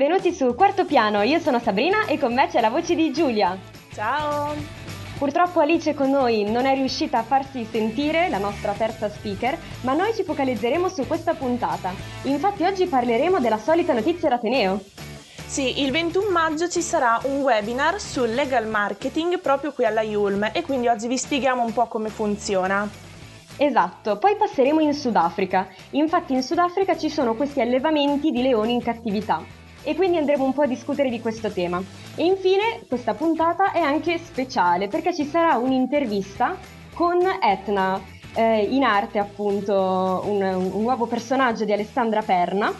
benvenuti su Quarto Piano. Io sono Sabrina e con me c'è la voce di Giulia. Ciao! Purtroppo Alice con noi non è riuscita a farsi sentire, la nostra terza speaker, ma noi ci focalizzeremo su questa puntata. Infatti oggi parleremo della solita notizia d'Ateneo. Sì, il 21 maggio ci sarà un webinar sul legal marketing proprio qui alla Yulm e quindi oggi vi spieghiamo un po' come funziona. Esatto, poi passeremo in Sudafrica. Infatti in Sudafrica ci sono questi allevamenti di leoni in cattività e quindi andremo un po' a discutere di questo tema. E infine questa puntata è anche speciale perché ci sarà un'intervista con Etna, eh, in arte appunto un, un, nuovo personaggio di Alessandra Perna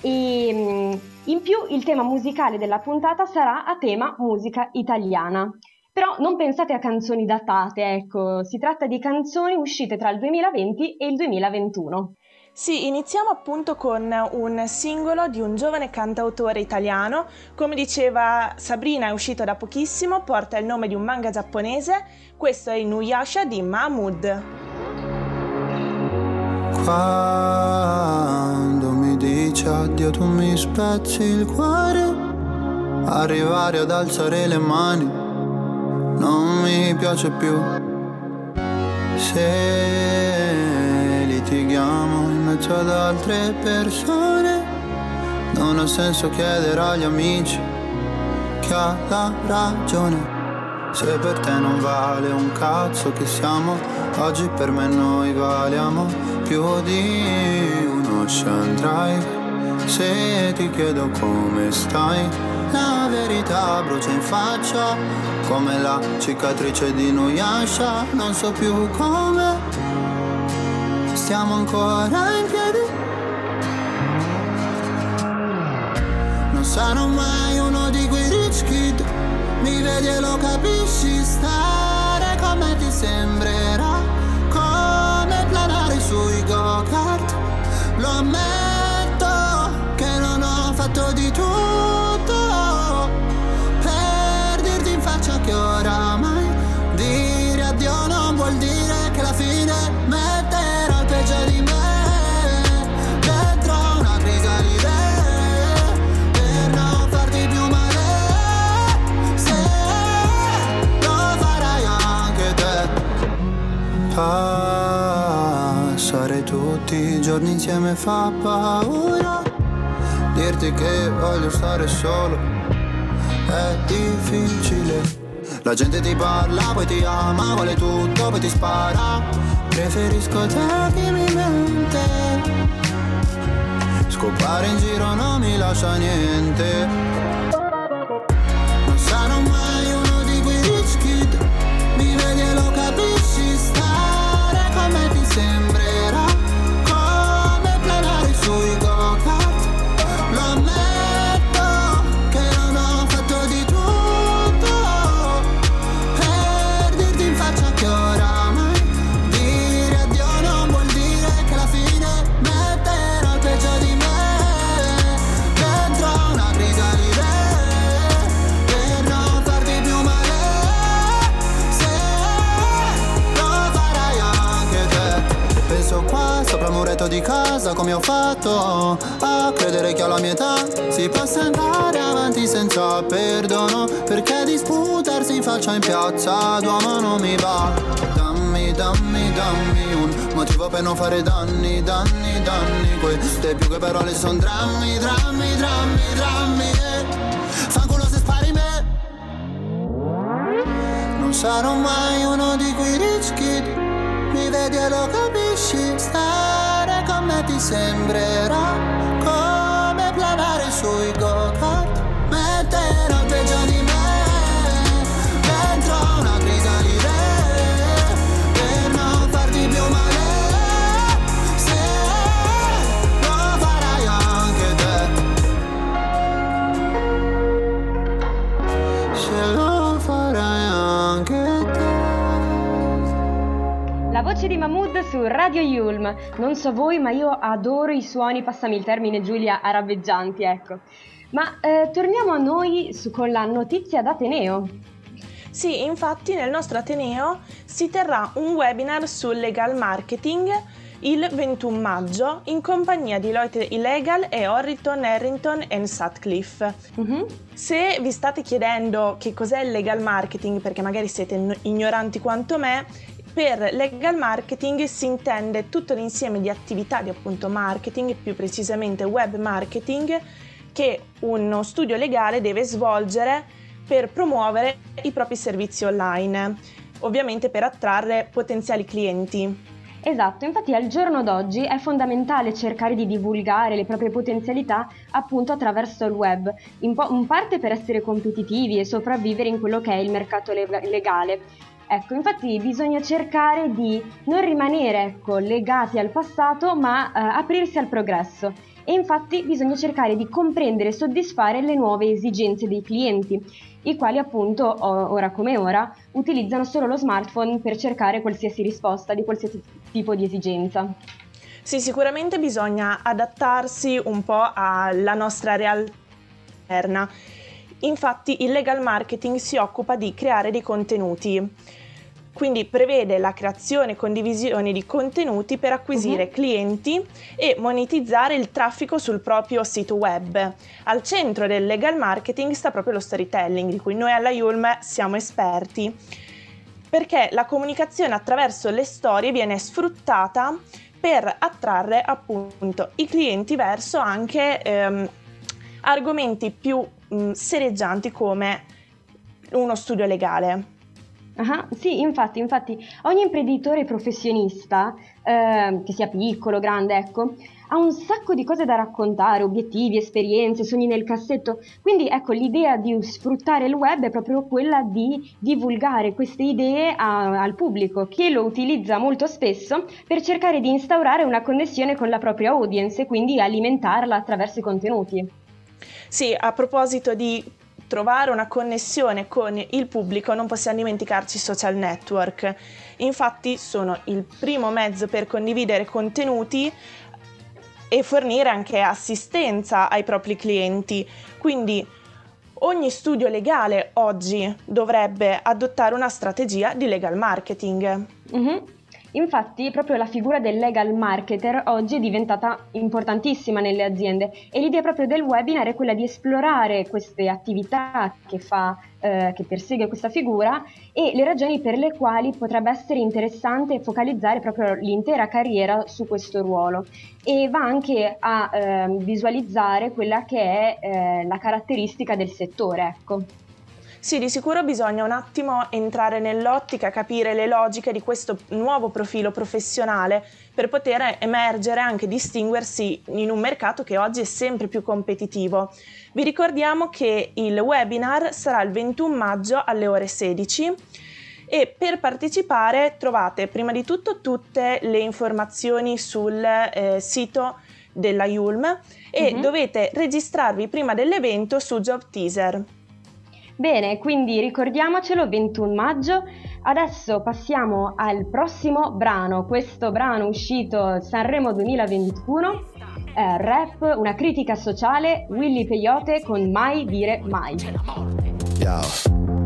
e mm, in più il tema musicale della puntata sarà a tema musica italiana. Però non pensate a canzoni datate, ecco, si tratta di canzoni uscite tra il 2020 e il 2021. Sì, iniziamo appunto con un singolo di un giovane cantautore italiano. Come diceva Sabrina, è uscito da pochissimo, porta il nome di un manga giapponese. Questo è Inuyasha di Mahmood. Quando mi dici addio tu mi spezzi il cuore, arrivare ad alzare le mani non mi piace più. Se litighiamo in mezzo ad altre persone, non ha senso chiedere agli amici chi ha la ragione. Se per te non vale un cazzo che siamo, oggi per me noi valiamo più di uno ocean drive. Se ti chiedo come stai, la verità brucia in faccia come la cicatrice di Nuyasha Non so più come Stiamo ancora in piedi. Non sarò mai uno di quei rich kid. Mi vedi e lo capisci Stare come ti sembrerà Come planare sui go-kart. Lo ammetto che non ho fatto di tutto tutti i giorni insieme fa paura dirti che voglio stare solo è difficile la gente ti parla, poi ti ama, vuole tutto, poi ti spara. Preferisco te che mi mente. Scopare in giro non mi lascia niente. A credere che alla mia età si possa andare avanti senza perdono perché disputarsi in faccia in piazza d'uomo non mi va. Dammi, dammi, dammi un motivo per non fare danni, danni, danni. Queste più che parole sono drammi, drammi, drammi, drammi e fanculo se spari me. Non sarò mai uno di quei rich kid mi vedi e lo capisci stare ti sembrerà Mahmood su Radio Yulm. Non so voi, ma io adoro i suoni, passami il termine Giulia, arabeggianti, ecco. Ma eh, torniamo a noi su, con la notizia d'Ateneo. Sì, infatti nel nostro Ateneo si terrà un webinar sul legal marketing il 21 maggio in compagnia di Lloyd Illegal e Orrington, Harrington e Sutcliffe. Uh-huh. Se vi state chiedendo che cos'è il legal marketing, perché magari siete ignoranti quanto me, per legal marketing si intende tutto l'insieme di attività di appunto marketing, più precisamente web marketing, che uno studio legale deve svolgere per promuovere i propri servizi online, ovviamente per attrarre potenziali clienti. Esatto, infatti al giorno d'oggi è fondamentale cercare di divulgare le proprie potenzialità appunto attraverso il web, in, po- in parte per essere competitivi e sopravvivere in quello che è il mercato le- legale. Ecco, infatti bisogna cercare di non rimanere ecco, legati al passato ma eh, aprirsi al progresso e infatti bisogna cercare di comprendere e soddisfare le nuove esigenze dei clienti, i quali appunto ora come ora utilizzano solo lo smartphone per cercare qualsiasi risposta di qualsiasi tipo di esigenza. Sì, sicuramente bisogna adattarsi un po' alla nostra realtà interna. Infatti il legal marketing si occupa di creare dei contenuti quindi prevede la creazione e condivisione di contenuti per acquisire uh-huh. clienti e monetizzare il traffico sul proprio sito web. Al centro del legal marketing sta proprio lo storytelling, di cui noi alla Yulm siamo esperti, perché la comunicazione attraverso le storie viene sfruttata per attrarre appunto i clienti verso anche ehm, argomenti più mh, sereggianti come uno studio legale. Ah, sì, infatti, infatti, ogni imprenditore professionista, eh, che sia piccolo, grande, ecco, ha un sacco di cose da raccontare, obiettivi, esperienze, sogni nel cassetto. Quindi, ecco, l'idea di sfruttare il web è proprio quella di divulgare queste idee a, al pubblico, che lo utilizza molto spesso per cercare di instaurare una connessione con la propria audience e quindi alimentarla attraverso i contenuti. Sì, a proposito di trovare una connessione con il pubblico non possiamo dimenticarci i social network. Infatti sono il primo mezzo per condividere contenuti e fornire anche assistenza ai propri clienti. Quindi ogni studio legale oggi dovrebbe adottare una strategia di legal marketing. Mm-hmm. Infatti, proprio la figura del legal marketer oggi è diventata importantissima nelle aziende e l'idea proprio del webinar è quella di esplorare queste attività che, fa, eh, che persegue questa figura e le ragioni per le quali potrebbe essere interessante focalizzare proprio l'intera carriera su questo ruolo e va anche a eh, visualizzare quella che è eh, la caratteristica del settore. Ecco. Sì, di sicuro bisogna un attimo entrare nell'ottica, capire le logiche di questo nuovo profilo professionale per poter emergere e anche distinguersi in un mercato che oggi è sempre più competitivo. Vi ricordiamo che il webinar sarà il 21 maggio alle ore 16 e per partecipare trovate prima di tutto tutte le informazioni sul eh, sito della Yulm e mm-hmm. dovete registrarvi prima dell'evento su Job Teaser. Bene, quindi ricordiamocelo 21 maggio. Adesso passiamo al prossimo brano, questo brano uscito Sanremo 2021, eh, rap, una critica sociale, Willy Peyote con Mai dire mai. Ciao,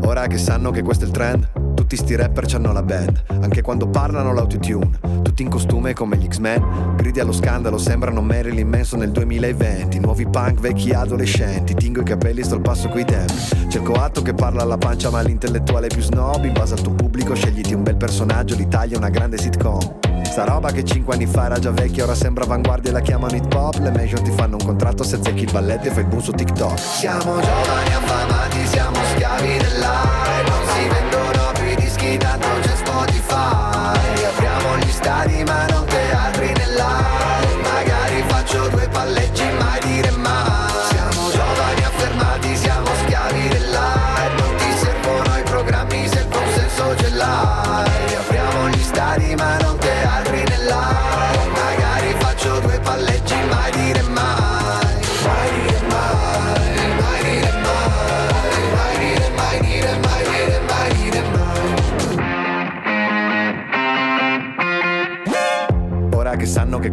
ora che sanno che questo è il trend, tutti sti rapper c'hanno la band, anche quando parlano l'autotune. Tutti in costume come gli X-Men, gridi allo scandalo, sembrano Marilyn Manson nel 2020. Nuovi punk, vecchi adolescenti, tingo i capelli, sto al passo coi tempi. Cerco atto che parla alla pancia, ma l'intellettuale più snob. In base al tuo pubblico, scegliti un bel personaggio, l'Italia è una grande sitcom. Sta roba che 5 anni fa era già vecchia, ora sembra avanguardia e la chiamano hip hop. Le major ti fanno un contratto se zecchi il balletto e fai il boom su TikTok. Siamo giovani affamati, siamo schiavi dell'aria, non si vendono dischi tanto c'è Spotify Apriamo gli stadi ma non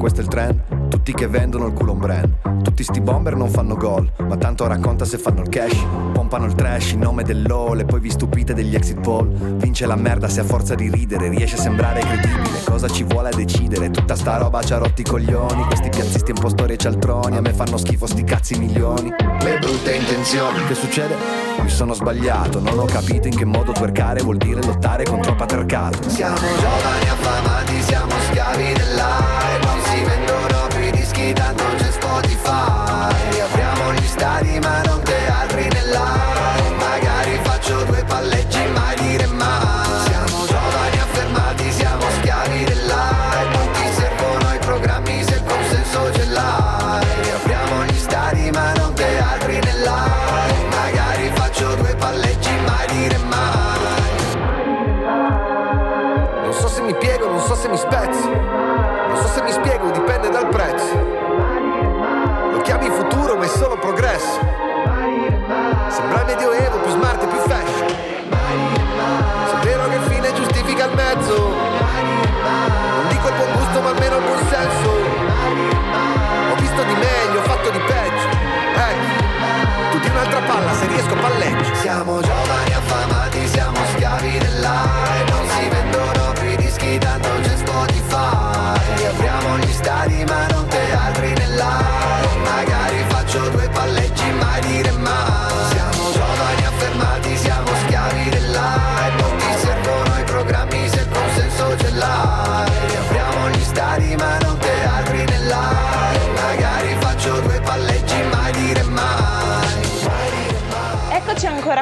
questo è il trend tutti che vendono il culo un brand. Tutti sti bomber non fanno gol, ma tanto racconta se fanno il cash. Pompano il trash in nome dell'ole, poi vi stupite degli exit poll. Vince la merda se a forza di ridere riesce a sembrare credibile. Cosa ci vuole a decidere? Tutta sta roba ci ha rotti i coglioni. Questi piazzisti un po' storie e cialtroni, a me fanno schifo sti cazzi milioni. Le brutte intenzioni Che succede? Mi sono sbagliato, non ho capito in che modo twerkare vuol dire lottare contro il patriarcato. Siamo giovani affamati, siamo schiavi dell'aria Non si vendono più i dischi, tanto c'è Spotify. Apriamo gli stadi ma non teatri nell'aria. Magari faccio due palleggi,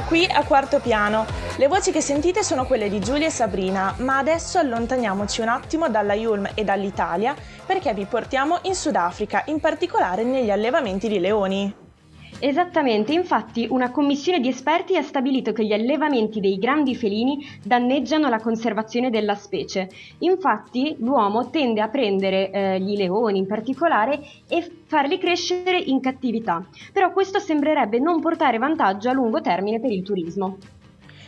qui a quarto piano. Le voci che sentite sono quelle di Giulia e Sabrina, ma adesso allontaniamoci un attimo dalla Yulm e dall'Italia perché vi portiamo in Sudafrica, in particolare negli allevamenti di leoni. Esattamente, infatti una commissione di esperti ha stabilito che gli allevamenti dei grandi felini danneggiano la conservazione della specie. Infatti l'uomo tende a prendere eh, gli leoni in particolare e farli crescere in cattività, però questo sembrerebbe non portare vantaggio a lungo termine per il turismo.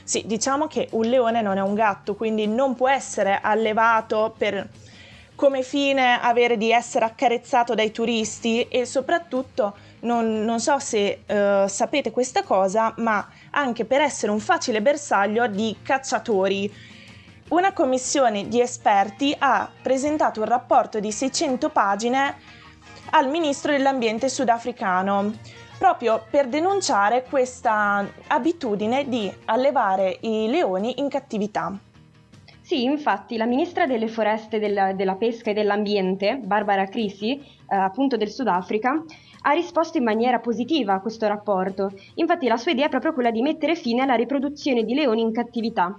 Sì, diciamo che un leone non è un gatto, quindi non può essere allevato per come fine avere di essere accarezzato dai turisti e soprattutto non, non so se eh, sapete questa cosa, ma anche per essere un facile bersaglio di cacciatori. Una commissione di esperti ha presentato un rapporto di 600 pagine al ministro dell'ambiente sudafricano proprio per denunciare questa abitudine di allevare i leoni in cattività. Sì, infatti la ministra delle foreste, della, della pesca e dell'ambiente, Barbara Crisi, eh, appunto del Sudafrica, ha risposto in maniera positiva a questo rapporto. Infatti la sua idea è proprio quella di mettere fine alla riproduzione di leoni in cattività.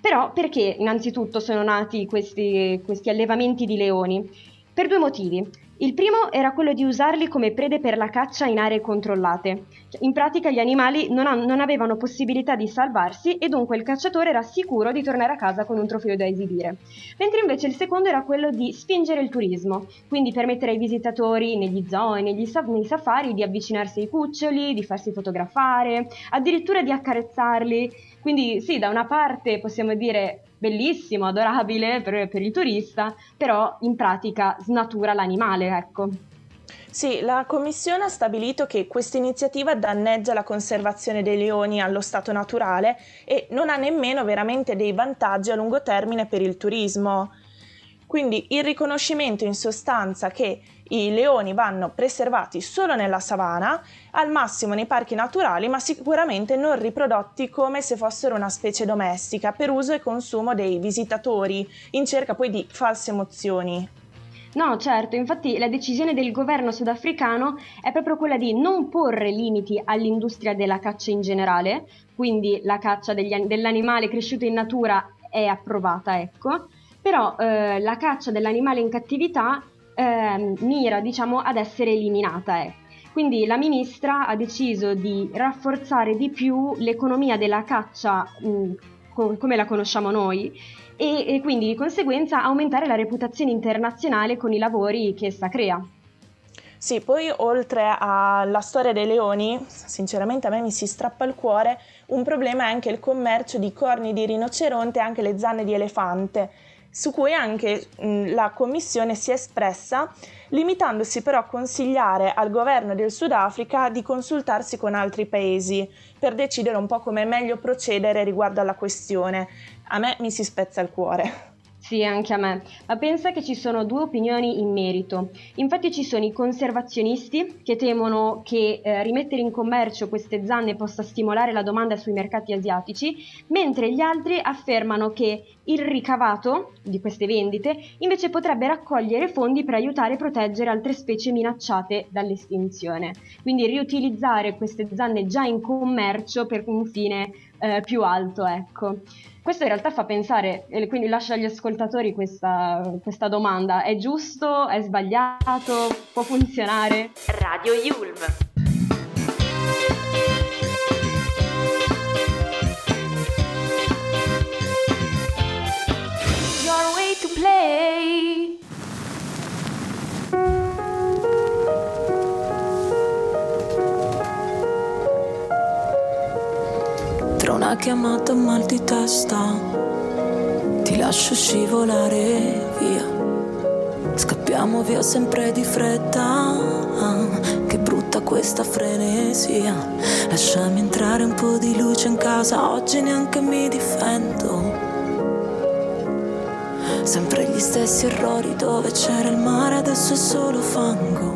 Però perché innanzitutto sono nati questi, questi allevamenti di leoni? Per due motivi. Il primo era quello di usarli come prede per la caccia in aree controllate. In pratica gli animali non, non avevano possibilità di salvarsi e dunque il cacciatore era sicuro di tornare a casa con un trofeo da esibire. Mentre invece il secondo era quello di spingere il turismo, quindi permettere ai visitatori negli zoo e negli nei safari di avvicinarsi ai cuccioli, di farsi fotografare, addirittura di accarezzarli. Quindi sì, da una parte possiamo dire bellissimo, adorabile per, per il turista, però in pratica snatura l'animale, ecco. Sì, la Commissione ha stabilito che questa iniziativa danneggia la conservazione dei leoni allo stato naturale e non ha nemmeno veramente dei vantaggi a lungo termine per il turismo. Quindi il riconoscimento in sostanza che i leoni vanno preservati solo nella savana, al massimo nei parchi naturali, ma sicuramente non riprodotti come se fossero una specie domestica per uso e consumo dei visitatori, in cerca poi di false emozioni. No, certo, infatti la decisione del governo sudafricano è proprio quella di non porre limiti all'industria della caccia in generale, quindi la caccia degli an- dell'animale cresciuto in natura è approvata, ecco, però eh, la caccia dell'animale in cattività eh, mira, diciamo, ad essere eliminata, ecco. Quindi la ministra ha deciso di rafforzare di più l'economia della caccia mh, co- come la conosciamo noi e, e quindi di conseguenza aumentare la reputazione internazionale con i lavori che essa crea. Sì, poi oltre alla storia dei leoni, sinceramente a me mi si strappa il cuore, un problema è anche il commercio di corni di rinoceronte e anche le zanne di elefante. Su cui anche mh, la Commissione si è espressa, limitandosi però a consigliare al governo del Sudafrica di consultarsi con altri paesi per decidere un po' come è meglio procedere riguardo alla questione. A me mi si spezza il cuore. Sì, anche a me, ma pensa che ci sono due opinioni in merito. Infatti ci sono i conservazionisti che temono che eh, rimettere in commercio queste zanne possa stimolare la domanda sui mercati asiatici, mentre gli altri affermano che il ricavato di queste vendite invece potrebbe raccogliere fondi per aiutare e proteggere altre specie minacciate dall'estinzione. Quindi riutilizzare queste zanne già in commercio per un fine eh, più alto, ecco. Questo in realtà fa pensare, e quindi lascio agli ascoltatori questa, questa domanda, è giusto, è sbagliato, può funzionare? Radio Yulm. Una chiamata mal di testa. Ti lascio scivolare via. Scappiamo via sempre di fretta. Che brutta questa frenesia. Lasciami entrare un po' di luce in casa. Oggi neanche mi difendo. Sempre gli stessi errori dove c'era il mare Adesso è solo fango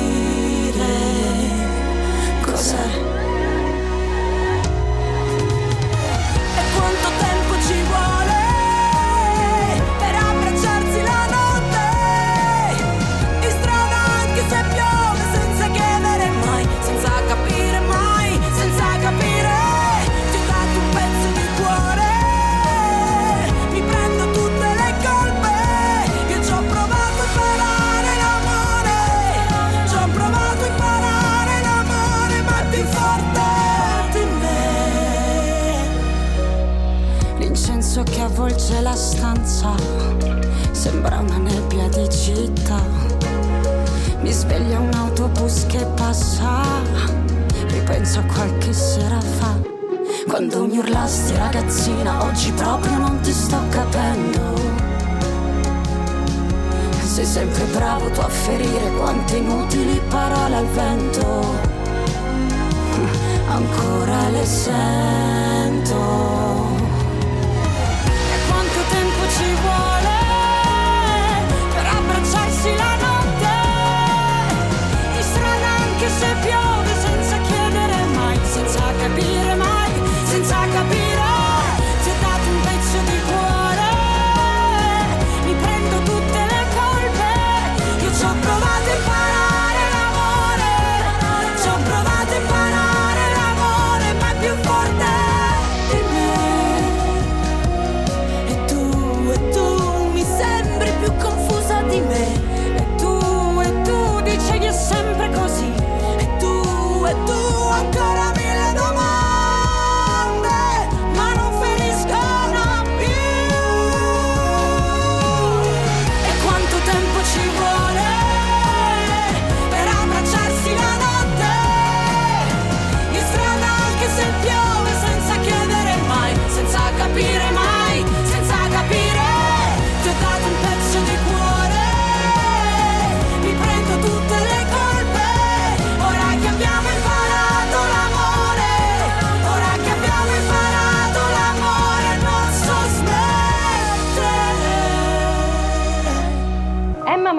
L'incenso che avvolge la stanza sembra una nebbia di città. Mi sveglia un autobus che passa, ripenso a qualche sera fa. Quando mi urlasti ragazzina, oggi proprio non ti sto capendo. Sei sempre bravo tu a ferire quante inutili parole al vento. Ancora le sento.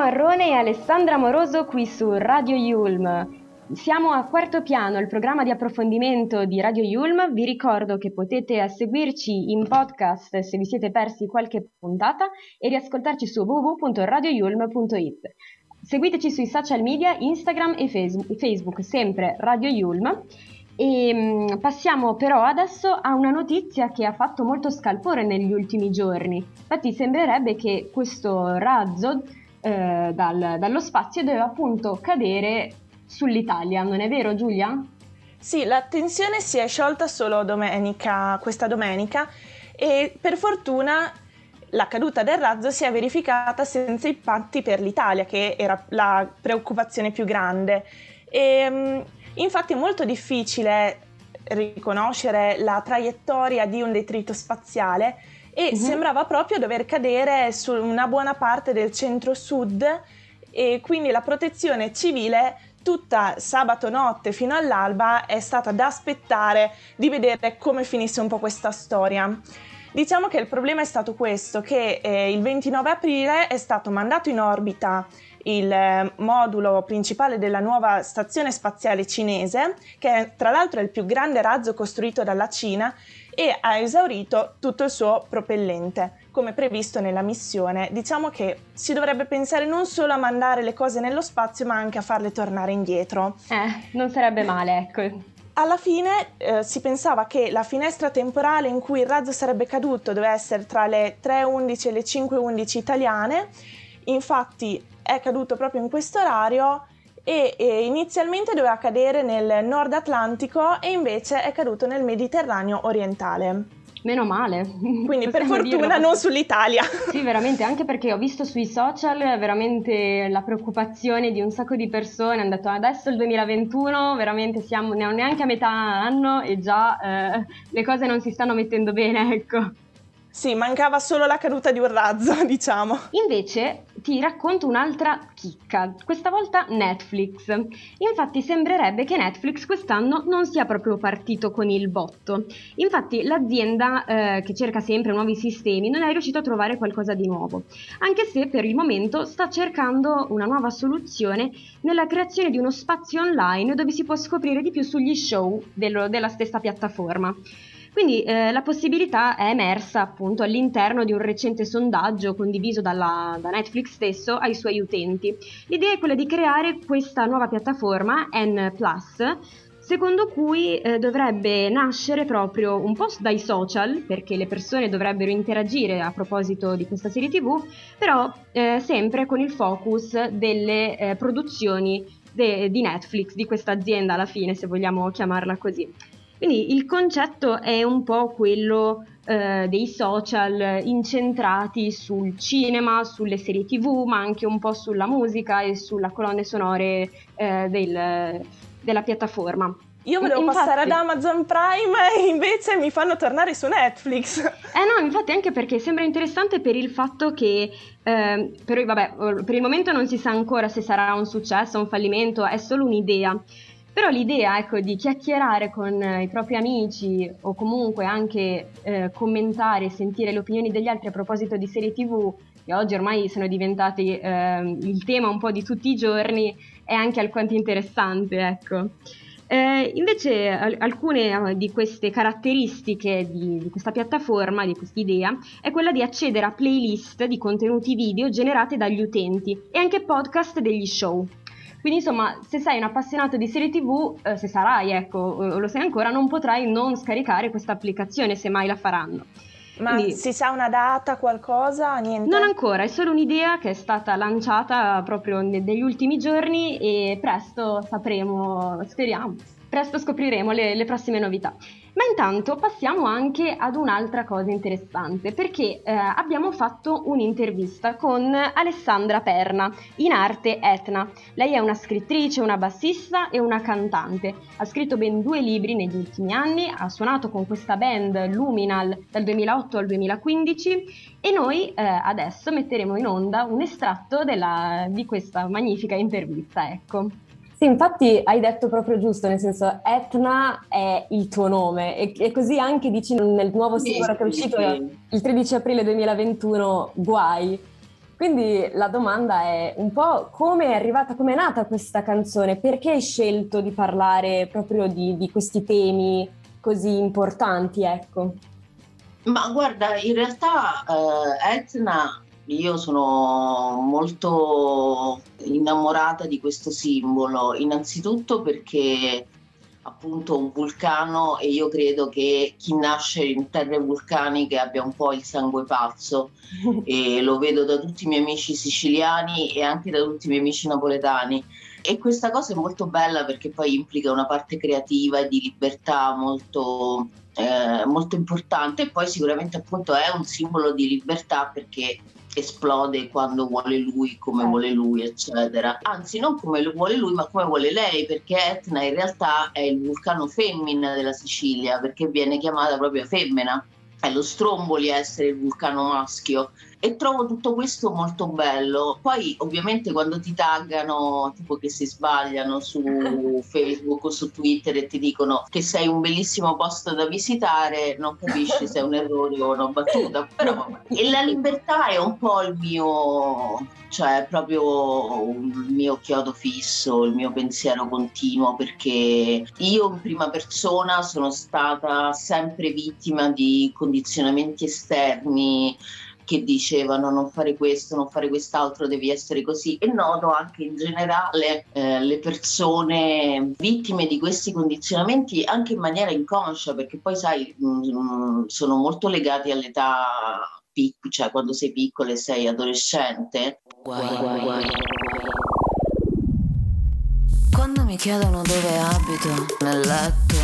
Marrone e Alessandra Moroso qui su Radio Yulm. Siamo a Quarto Piano, il programma di approfondimento di Radio Yulm. Vi ricordo che potete seguirci in podcast se vi siete persi qualche puntata e riascoltarci su www.radioyulm.it. Seguiteci sui social media Instagram e Facebook, sempre Radio Yulm. E mh, passiamo però adesso a una notizia che ha fatto molto scalpore negli ultimi giorni. Infatti sembrerebbe che questo razzo eh, dal- dallo spazio doveva appunto cadere sull'Italia, non è vero Giulia? Sì, la tensione si è sciolta solo domenica, questa domenica e per fortuna la caduta del razzo si è verificata senza impatti per l'Italia, che era la preoccupazione più grande. E, mh, infatti è molto difficile riconoscere la traiettoria di un detrito spaziale e Mhm. sembrava proprio dover cadere su una buona parte del centro-sud e quindi la protezione civile tutta sabato notte fino all'alba è stata da aspettare di vedere come finisse un po' questa storia. Diciamo che il problema è stato questo, che eh, il 29 aprile è stato mandato in orbita il eh, modulo principale della nuova stazione spaziale cinese, che tra l'altro è il più grande razzo costruito dalla Cina e ha esaurito tutto il suo propellente, come previsto nella missione. Diciamo che si dovrebbe pensare non solo a mandare le cose nello spazio, ma anche a farle tornare indietro. Eh, non sarebbe male, ecco. Alla fine eh, si pensava che la finestra temporale in cui il razzo sarebbe caduto doveva essere tra le 3.11 e le 5.11 italiane, infatti è caduto proprio in questo orario e, e inizialmente doveva cadere nel nord Atlantico e invece è caduto nel Mediterraneo orientale. Meno male. Quindi per fortuna dirlo. non sull'Italia. Sì, veramente, anche perché ho visto sui social veramente la preoccupazione di un sacco di persone. Hanno detto adesso il 2021, veramente siamo ne- neanche a metà anno e già eh, le cose non si stanno mettendo bene, ecco. Sì, mancava solo la caduta di un razzo, diciamo. Invece ti racconto un'altra chicca, questa volta Netflix. Infatti sembrerebbe che Netflix quest'anno non sia proprio partito con il botto. Infatti l'azienda eh, che cerca sempre nuovi sistemi non è riuscita a trovare qualcosa di nuovo, anche se per il momento sta cercando una nuova soluzione nella creazione di uno spazio online dove si può scoprire di più sugli show dello- della stessa piattaforma. Quindi eh, la possibilità è emersa appunto all'interno di un recente sondaggio condiviso dalla- da Netflix stesso ai suoi utenti. L'idea è quella di creare questa nuova piattaforma N secondo cui eh, dovrebbe nascere proprio un po' dai social, perché le persone dovrebbero interagire a proposito di questa serie tv, però eh, sempre con il focus delle eh, produzioni de- di Netflix, di questa azienda alla fine, se vogliamo chiamarla così. Quindi il concetto è un po' quello eh, dei social incentrati sul cinema, sulle serie tv, ma anche un po' sulla musica e sulla colonne sonore eh, del- della piattaforma. Io volevo Infatti- passare ad Amazon Prime e invece mi fanno tornare su Netflix. Eh no, infatti anche perché sembra interessante per il fatto che, ehm, però vabbè, per il momento non si sa ancora se sarà un successo, un fallimento, è solo un'idea. Però l'idea, ecco, di chiacchierare con eh, i propri amici o comunque anche eh, commentare e sentire le opinioni degli altri a proposito di serie TV, che oggi ormai sono diventati ehm, il tema un po' di tutti i giorni, è anche alquanto interessante, ecco. Eh, invece al- alcune eh, di queste caratteristiche di, di questa piattaforma, di questa idea, è quella di accedere a playlist di contenuti video generate dagli utenti e anche podcast degli show. Quindi insomma, se sei un appassionato di serie TV, eh, se sarai, ecco, o lo sei ancora, non potrai non scaricare questa applicazione se mai la faranno. Ma Quindi- si sa una data, qualcosa? Niente? Non ancora, è solo un'idea che è stata lanciata proprio ne- negli ultimi giorni e presto sapremo, speriamo, presto scopriremo le, le prossime novità. Ma intanto passiamo anche ad un'altra cosa interessante, perché eh, abbiamo fatto un'intervista con Alessandra Perna, in arte Etna. Lei è una scrittrice, una bassista e una cantante. Ha scritto ben due libri negli ultimi anni, ha suonato con questa band Luminal dal 2008 al 2015 e noi eh, adesso metteremo in onda un estratto della- di questa magnifica intervista, ecco. Sì, infatti hai detto proprio giusto, nel senso Etna è il tuo nome e, e così anche dici nel nuovo singolo che è uscito il 13 aprile 2021, Guai. Quindi la domanda è un po' come è arrivata, come è nata questa canzone, perché hai scelto di parlare proprio di, di questi temi così importanti, ecco. Ma guarda, in realtà eh, Etna, io sono molto innamorata di questo simbolo, innanzitutto perché appunto un vulcano e io credo che chi nasce in terre vulcaniche abbia un po' il sangue pazzo e lo vedo da tutti i miei amici siciliani e anche da tutti i miei amici napoletani. E questa cosa è molto bella perché poi implica una parte creativa e di libertà molto, eh, molto importante e poi sicuramente appunto è un simbolo di libertà perché esplode quando vuole lui, come vuole lui, eccetera. Anzi, non come vuole lui, ma come vuole lei, perché Etna in realtà è il vulcano femmina della Sicilia, perché viene chiamata proprio femmina. È lo Stromboli a essere il vulcano maschio e trovo tutto questo molto bello. Poi ovviamente quando ti taggano, tipo che si sbagliano su Facebook o su Twitter e ti dicono che sei un bellissimo posto da visitare, non capisci se è un errore o una battuta. Però e la libertà è un po' il mio, cioè proprio il mio chiodo fisso, il mio pensiero continuo, perché io in prima persona sono stata sempre vittima di condizionamenti esterni che dicevano non fare questo, non fare quest'altro, devi essere così e noto anche in generale eh, le persone vittime di questi condizionamenti anche in maniera inconscia perché poi sai mh, mm, sono molto legati all'età piccola, cioè quando sei piccolo e sei adolescente. Guai, guai, guai. Quando mi chiedono dove abito, nel letto,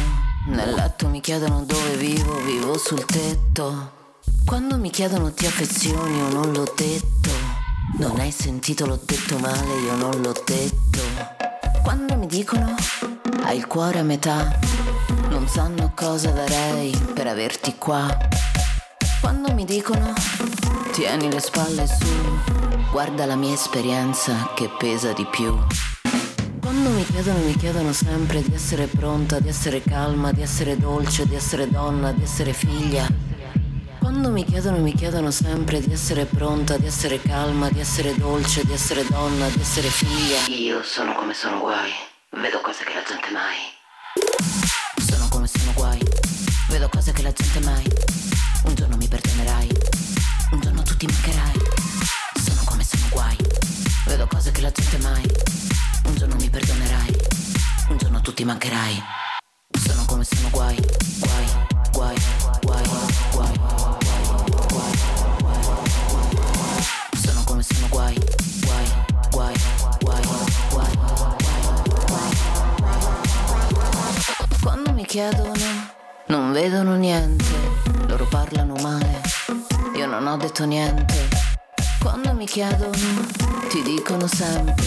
nel letto mi chiedono dove vivo, vivo sul tetto. Quando mi chiedono ti affezioni o non l'ho detto, non hai sentito l'ho detto male, io non l'ho detto. Quando mi dicono hai il cuore a metà, non sanno cosa darei per averti qua. Quando mi dicono tieni le spalle su, guarda la mia esperienza che pesa di più. Quando mi chiedono, mi chiedono sempre di essere pronta, di essere calma, di essere dolce, di essere donna, di essere figlia. Quando mi chiedono, mi chiedono sempre di essere pronta, di essere calma, di essere dolce, di essere donna, di essere figlia. Io sono come sono guai, vedo cose che la gente mai. Sono come sono guai, vedo cose che la gente mai. Un giorno mi perdonerai, un giorno tu ti mancherai. Sono come sono guai, vedo cose che la gente mai. Un giorno mi perdonerai, un giorno tu ti mancherai. Sono come sono guai, guai, guai, guai, chiedono, non vedono niente, loro parlano male, io non ho detto niente. Quando mi chiedono, ti dicono sempre,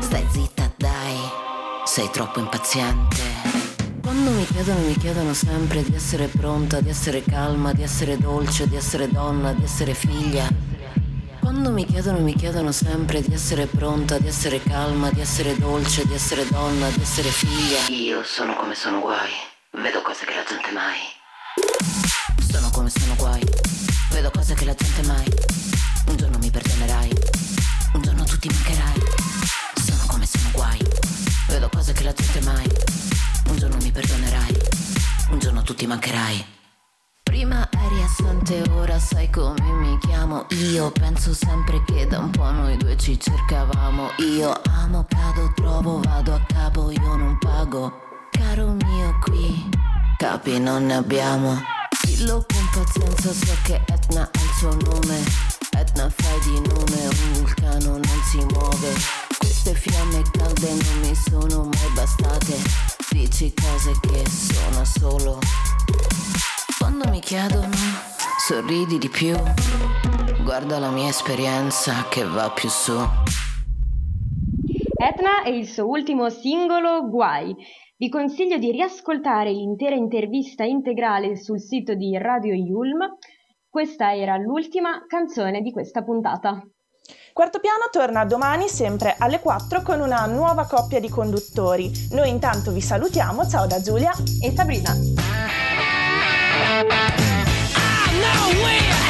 stai zitta dai, sei troppo impaziente. Quando mi chiedono, mi chiedono sempre di essere pronta, di essere calma, di essere dolce, di essere donna, di essere figlia. Quando mi chiedono, mi chiedono sempre di essere pronta, di essere calma, di essere dolce, di essere donna, di essere figlia. Io sono come sono guai, vedo cose che la gente mai. Sono come sono guai, vedo cose che la gente mai. Un giorno mi perdonerai, un giorno tu ti mancherai. Sono come sono guai, vedo cose che la gente mai. Un giorno mi perdonerai, un giorno tu ti mancherai. Prima eri assente, ora sai come mi chiamo. Io penso sempre che da un po' noi due ci cercavamo. Io amo, cado, trovo, vado a capo, io non pago. Caro mio qui, capi non ne abbiamo. Dillo con pazienza, so che Etna ha il suo nome. Etna fai di nome, un vulcano non si muove. Queste fiamme calde non mi sono mai bastate. Dici cose che sono solo quando mi chiedono, sorridi di più. Guarda la mia esperienza che va più su. Etna e il suo ultimo singolo Guai. Vi consiglio di riascoltare l'intera intervista integrale sul sito di Radio Yulm. Questa era l'ultima canzone di questa puntata. Quarto piano torna domani sempre alle 4 con una nuova coppia di conduttori. Noi intanto vi salutiamo, ciao da Giulia e Sabrina. I know where